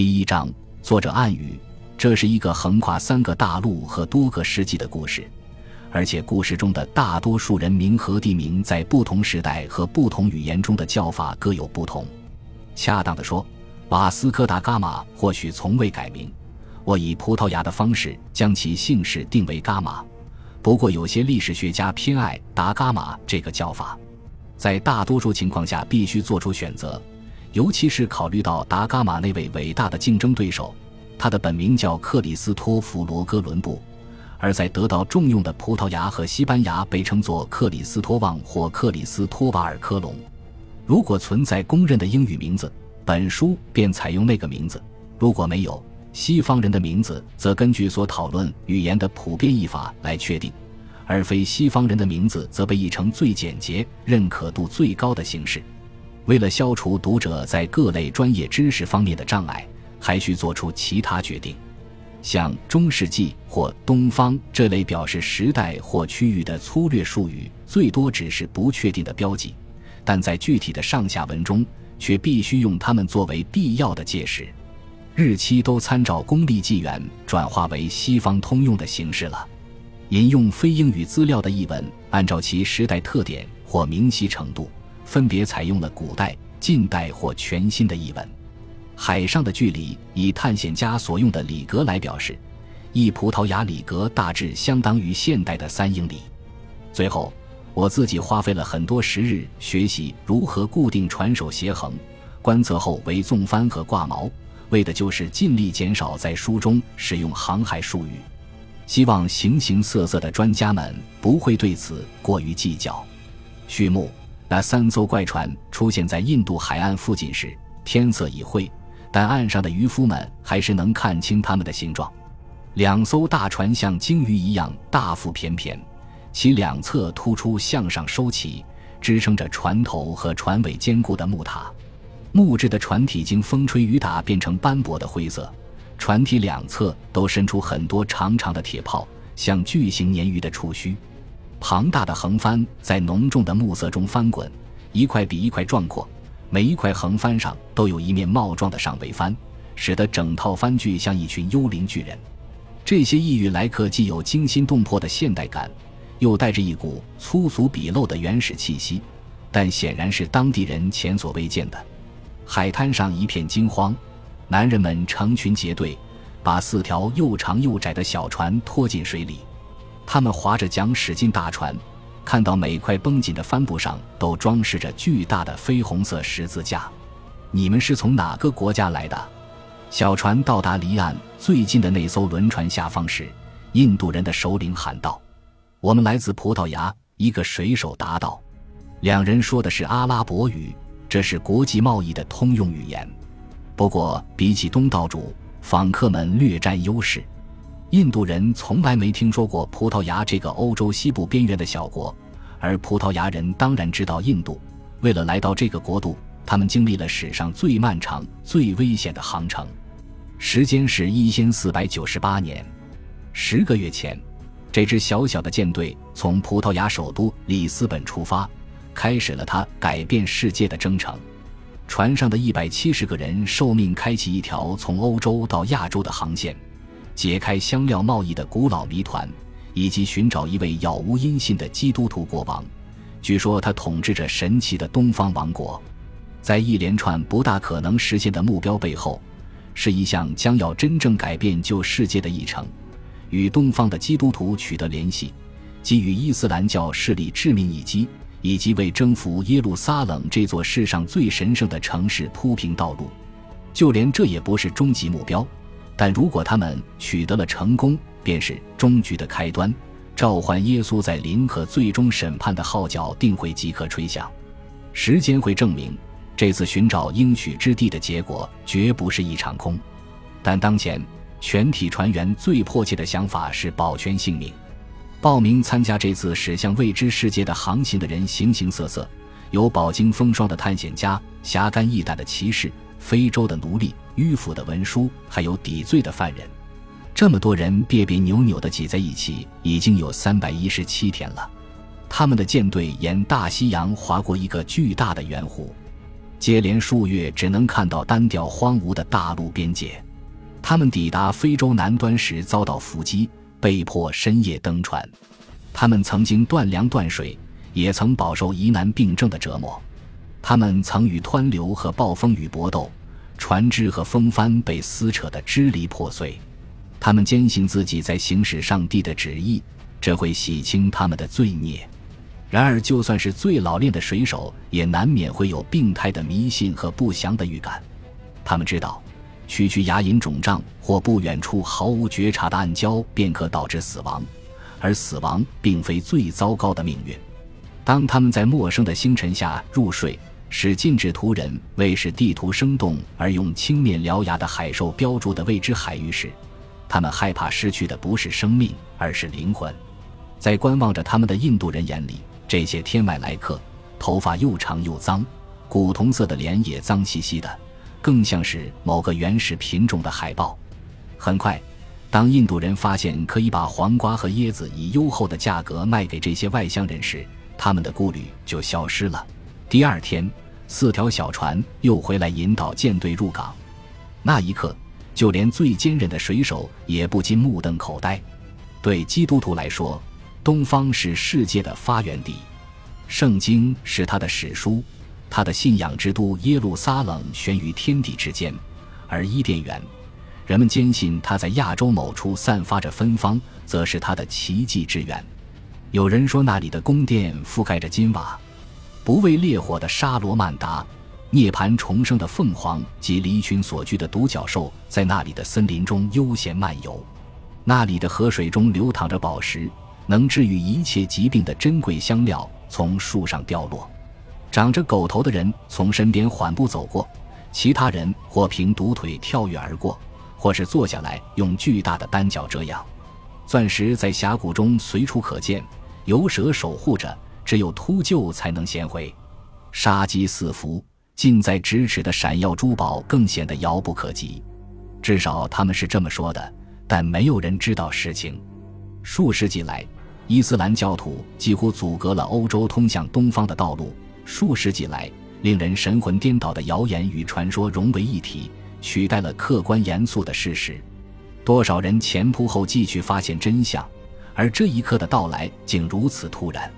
第一章，作者暗语：这是一个横跨三个大陆和多个世纪的故事，而且故事中的大多数人名和地名在不同时代和不同语言中的叫法各有不同。恰当的说，瓦斯科达伽马或许从未改名。我以葡萄牙的方式将其姓氏定为伽马，不过有些历史学家偏爱达伽马这个叫法。在大多数情况下，必须做出选择，尤其是考虑到达伽马那位伟大的竞争对手，他的本名叫克里斯托弗罗哥伦布，而在得到重用的葡萄牙和西班牙被称作克里斯托旺或克里斯托瓦尔科隆。如果存在公认的英语名字，本书便采用那个名字；如果没有，西方人的名字则根据所讨论语言的普遍译法来确定，而非西方人的名字则被译成最简洁、认可度最高的形式。为了消除读者在各类专业知识方面的障碍，还需做出其他决定。像中世纪或东方这类表示时代或区域的粗略术语，最多只是不确定的标记，但在具体的上下文中却必须用它们作为必要的介识。日期都参照公历纪元转化为西方通用的形式了。引用非英语资料的译文，按照其时代特点或明晰程度，分别采用了古代、近代或全新的译文。海上的距离以探险家所用的里格来表示，一葡萄牙里格大致相当于现代的三英里。最后，我自己花费了很多时日学习如何固定船首斜横，观测后为纵帆和挂锚。为的就是尽力减少在书中使用航海术语，希望形形色色的专家们不会对此过于计较。序幕：那三艘怪船出现在印度海岸附近时，天色已晦，但岸上的渔夫们还是能看清它们的形状。两艘大船像鲸鱼一样大腹便便，其两侧突出向上收起，支撑着船头和船尾坚固的木塔。木质的船体经风吹雨打变成斑驳的灰色，船体两侧都伸出很多长长的铁炮，像巨型鲶鱼的触须。庞大的横帆在浓重的暮色中翻滚，一块比一块壮阔。每一块横帆上都有一面帽状的上桅帆，使得整套帆具像一群幽灵巨人。这些异域来客既有惊心动魄的现代感，又带着一股粗俗鄙陋的原始气息，但显然是当地人前所未见的。海滩上一片惊慌，男人们成群结队，把四条又长又窄的小船拖进水里。他们划着桨驶进大船，看到每块绷紧的帆布上都装饰着巨大的绯红色十字架。你们是从哪个国家来的？小船到达离岸最近的那艘轮船下方时，印度人的首领喊道：“我们来自葡萄牙。”一个水手答道：“两人说的是阿拉伯语。”这是国际贸易的通用语言，不过比起东道主，访客们略占优势。印度人从来没听说过葡萄牙这个欧洲西部边缘的小国，而葡萄牙人当然知道印度。为了来到这个国度，他们经历了史上最漫长、最危险的航程，时间是一千四百九十八年。十个月前，这支小小的舰队从葡萄牙首都里斯本出发。开始了它改变世界的征程。船上的一百七十个人受命开启一条从欧洲到亚洲的航线，解开香料贸易的古老谜团，以及寻找一位杳无音信的基督徒国王。据说他统治着神奇的东方王国。在一连串不大可能实现的目标背后，是一项将要真正改变旧世界的议程：与东方的基督徒取得联系，给予伊斯兰教势力致命一击。以及为征服耶路撒冷这座世上最神圣的城市铺平道路，就连这也不是终极目标。但如果他们取得了成功，便是终局的开端。召唤耶稣在临和最终审判的号角定会即刻吹响。时间会证明，这次寻找应许之地的结果绝不是一场空。但当前，全体船员最迫切的想法是保全性命。报名参加这次驶向未知世界的航行的人形形色色，有饱经风霜的探险家、侠肝义胆的骑士、非洲的奴隶、迂腐的文书，还有抵罪的犯人。这么多人别别扭扭地挤在一起，已经有三百一十七天了。他们的舰队沿大西洋划过一个巨大的圆弧，接连数月只能看到单调荒芜的大陆边界。他们抵达非洲南端时遭到伏击，被迫深夜登船。他们曾经断粮断水，也曾饱受疑难病症的折磨。他们曾与湍流和暴风雨搏斗，船只和风帆被撕扯得支离破碎。他们坚信自己在行使上帝的旨意，这会洗清他们的罪孽。然而，就算是最老练的水手，也难免会有病态的迷信和不祥的预感。他们知道，区区牙龈肿胀或不远处毫无觉察的暗礁便可导致死亡，而死亡并非最糟糕的命运。当他们在陌生的星辰下入睡，使禁止图人为使地图生动而用青面獠牙的海兽标注的未知海域时，他们害怕失去的不是生命，而是灵魂。在观望着他们的印度人眼里，这些天外来客，头发又长又脏，古铜色的脸也脏兮兮的，更像是某个原始品种的海豹。很快，当印度人发现可以把黄瓜和椰子以优厚的价格卖给这些外乡人时，他们的顾虑就消失了。第二天，四条小船又回来引导舰队入港。那一刻，就连最坚韧的水手也不禁目瞪口呆。对基督徒来说，东方是世界的发源地，圣经是他的史书，他的信仰之都耶路撒冷悬于天地之间，而伊甸园，人们坚信它在亚洲某处散发着芬芳，则是他的奇迹之源。有人说那里的宫殿覆盖着金瓦。不畏烈火的沙罗曼达，涅槃重生的凤凰及离群所居的独角兽，在那里的森林中悠闲漫游。那里的河水中流淌着宝石，能治愈一切疾病的珍贵香料从树上掉落。长着狗头的人从身边缓步走过，其他人或凭独腿跳跃而过，或是坐下来用巨大的单脚遮阳。钻石在峡谷中随处可见，游蛇守护着。只有秃鹫才能衔回，杀机四伏，近在咫尺的闪耀珠宝更显得遥不可及。至少他们是这么说的，但没有人知道实情。数世纪来，伊斯兰教徒几乎阻隔了欧洲通向东方的道路。数世纪来，令人神魂颠倒的谣言与传说融为一体，取代了客观严肃的事实。多少人前仆后继去发现真相，而这一刻的到来竟如此突然。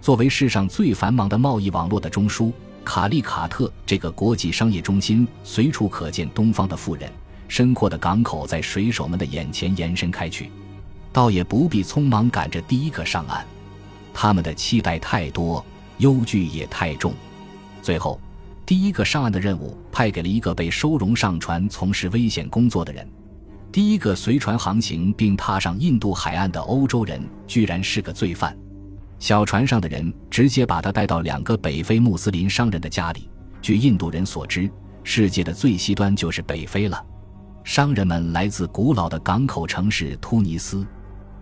作为世上最繁忙的贸易网络的中枢，卡利卡特这个国际商业中心随处可见东方的富人，深阔的港口在水手们的眼前延伸开去，倒也不必匆忙赶着第一个上岸。他们的期待太多，忧惧也太重。最后，第一个上岸的任务派给了一个被收容上船从事危险工作的人。第一个随船航行并踏上印度海岸的欧洲人，居然是个罪犯。小船上的人直接把他带到两个北非穆斯林商人的家里。据印度人所知，世界的最西端就是北非了。商人们来自古老的港口城市突尼斯。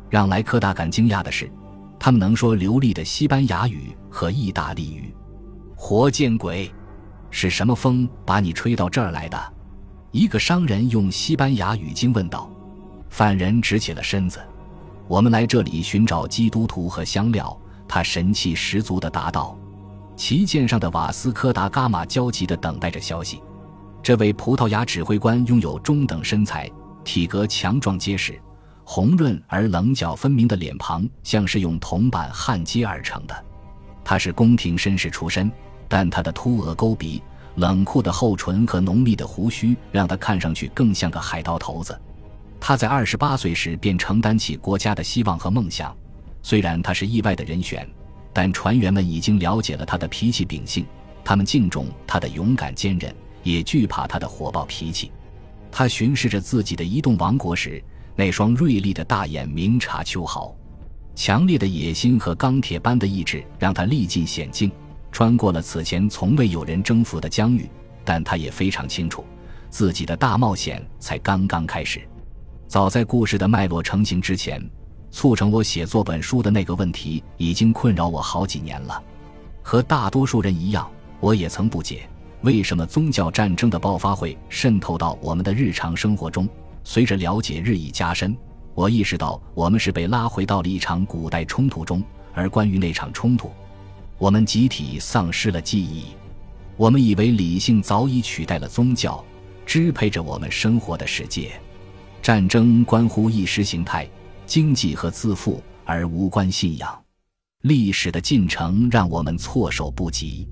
让莱克大感惊讶的是，他们能说流利的西班牙语和意大利语。活见鬼！是什么风把你吹到这儿来的？一个商人用西班牙语惊问道。犯人直起了身子：“我们来这里寻找基督徒和香料。”他神气十足地答道：“旗舰上的瓦斯科达伽马焦急地等待着消息。这位葡萄牙指挥官拥有中等身材，体格强壮结实，红润而棱角分明的脸庞像是用铜板焊接而成的。他是宫廷绅士出身，但他的凸额沟鼻、冷酷的厚唇和浓密的胡须让他看上去更像个海盗头子。他在二十八岁时便承担起国家的希望和梦想。”虽然他是意外的人选，但船员们已经了解了他的脾气秉性，他们敬重他的勇敢坚韧，也惧怕他的火爆脾气。他巡视着自己的移动王国时，那双锐利的大眼明察秋毫，强烈的野心和钢铁般的意志让他历尽险境，穿过了此前从未有人征服的疆域。但他也非常清楚，自己的大冒险才刚刚开始。早在故事的脉络成型之前。促成我写作本书的那个问题已经困扰我好几年了。和大多数人一样，我也曾不解为什么宗教战争的爆发会渗透到我们的日常生活中。随着了解日益加深，我意识到我们是被拉回到了一场古代冲突中，而关于那场冲突，我们集体丧失了记忆。我们以为理性早已取代了宗教，支配着我们生活的世界。战争关乎意识形态、经济和自负，而无关信仰。历史的进程让我们措手不及。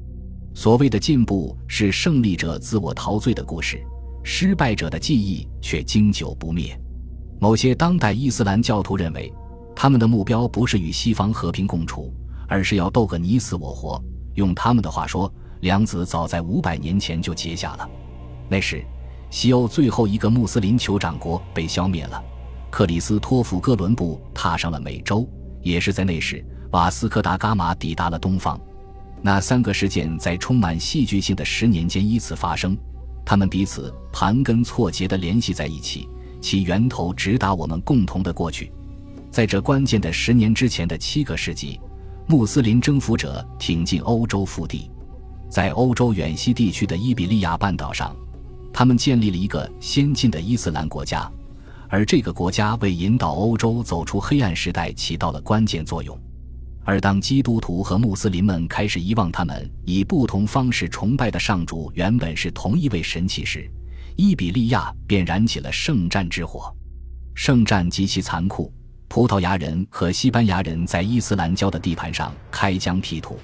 所谓的进步是胜利者自我陶醉的故事，失败者的记忆却经久不灭。某些当代伊斯兰教徒认为，他们的目标不是与西方和平共处，而是要斗个你死我活。用他们的话说，梁子早在五百年前就结下了。那时，西欧最后一个穆斯林酋长国被消灭了，克里斯托弗·哥伦布踏上了美洲。也是在那时，瓦斯科·达伽马抵达了东方。那三个事件在充满戏剧性的十年间依次发生，他们彼此盘根错节地联系在一起，其源头直达我们共同的过去。在这关键的十年之前的七个世纪，穆斯林征服者挺进欧洲腹地，在欧洲远西地区的伊比利亚半岛上，他们建立了一个先进的伊斯兰国家，而这个国家为引导欧洲走出黑暗时代起到了关键作用。而当基督徒和穆斯林们开始遗忘他们以不同方式崇拜的上主原本是同一位神奇时，伊比利亚便燃起了圣战之火。圣战极其残酷，葡萄牙人和西班牙人在伊斯兰教的地盘上开疆辟土，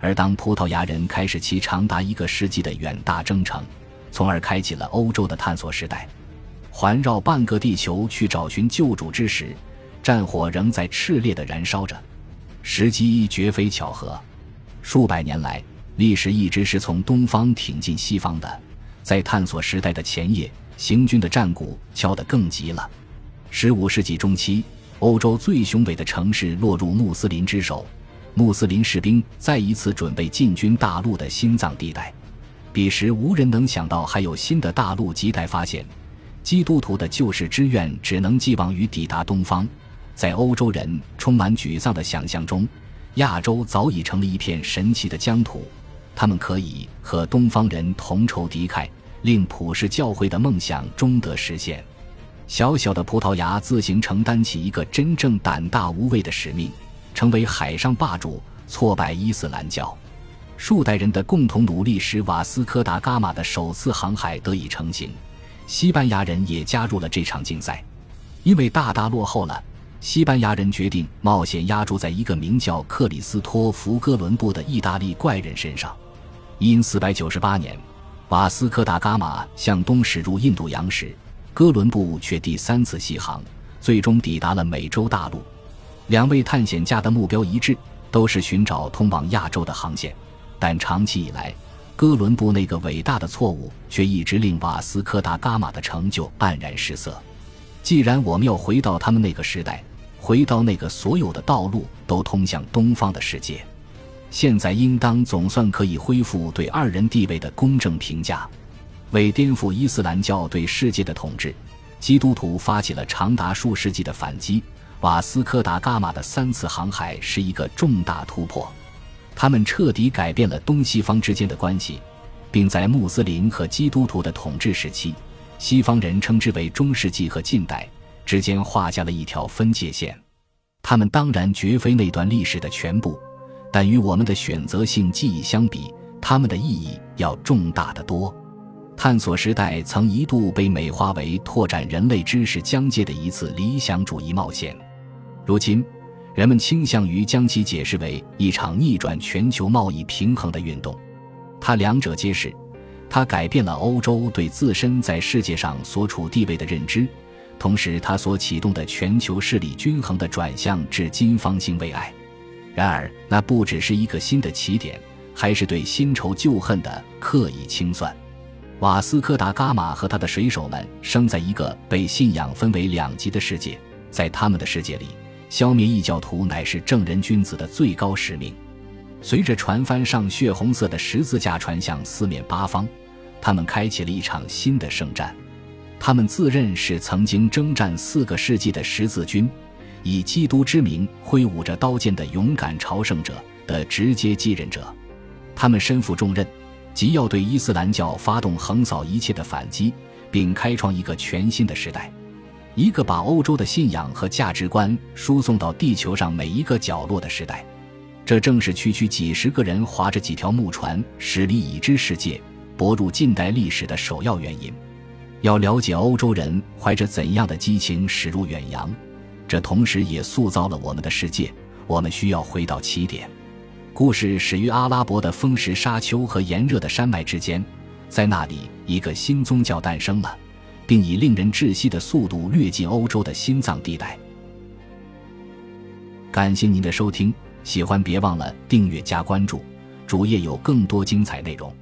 而当葡萄牙人开始其长达一个世纪的远大征程，从而开启了欧洲的探索时代，环绕半个地球去找寻救主之时，战火仍在炽烈的燃烧着。时机绝非巧合，数百年来，历史一直是从东方挺进西方的。在探索时代的前夜，行军的战鼓敲得更急了。十五世纪中期，欧洲最雄伟的城市落入穆斯林之手，穆斯林士兵再一次准备进军大陆的心脏地带。彼时，无人能想到还有新的大陆亟待发现。基督徒的救世之愿只能寄望于抵达东方。在欧洲人充满沮丧的想象中，亚洲早已成了一片神奇的疆土，他们可以和东方人同仇敌忾，令普世教会的梦想终得实现。小小的葡萄牙自行承担起一个真正胆大无畏的使命，成为海上霸主，挫败伊斯兰教。数代人的共同努力使瓦斯科·达伽马的首次航海得以成型，西班牙人也加入了这场竞赛，因为大大落后了。西班牙人决定冒险压注在一个名叫克里斯托弗·哥伦布的意大利怪人身上。因四百九十八年，瓦斯科·达伽马向东驶入印度洋时，哥伦布却第三次西航，最终抵达了美洲大陆。两位探险家的目标一致，都是寻找通往亚洲的航线。但长期以来，哥伦布那个伟大的错误却一直令瓦斯科·达伽马的成就黯然失色。既然我们要回到他们那个时代，回到那个所有的道路都通向东方的世界，现在应当总算可以恢复对二人地位的公正评价。为颠覆伊斯兰教对世界的统治，基督徒发起了长达数世纪的反击。瓦斯科·达伽马的三次航海是一个重大突破，他们彻底改变了东西方之间的关系，并在穆斯林和基督徒的统治时期，西方人称之为中世纪和近代。之间画下了一条分界线，他们当然绝非那段历史的全部，但与我们的选择性记忆相比，他们的意义要重大的多。探索时代曾一度被美化为拓展人类知识疆界的一次理想主义冒险，如今，人们倾向于将其解释为一场逆转全球贸易平衡的运动。它两者皆是，它改变了欧洲对自身在世界上所处地位的认知。同时，它所启动的全球势力均衡的转向至今方兴未艾。然而，那不只是一个新的起点，还是对新仇旧恨的刻意清算。瓦斯科·达伽马和他的水手们生在一个被信仰分为两极的世界，在他们的世界里，消灭异教徒乃是正人君子的最高使命。随着船帆上血红色的十字架传向四面八方，他们开启了一场新的圣战。他们自认是曾经征战四个世纪的十字军，以基督之名挥舞着刀剑的勇敢朝圣者的直接继任者。他们身负重任，即要对伊斯兰教发动横扫一切的反击，并开创一个全新的时代，一个把欧洲的信仰和价值观输送到地球上每一个角落的时代。这正是区区几十个人划着几条木船驶离已知世界，泊入近代历史的首要原因。要了解欧洲人怀着怎样的激情驶入远洋，这同时也塑造了我们的世界。我们需要回到起点。故事始于阿拉伯的风蚀沙丘和炎热的山脉之间，在那里，一个新宗教诞生了，并以令人窒息的速度掠进欧洲的心脏地带。感谢您的收听，喜欢别忘了订阅加关注，主页有更多精彩内容。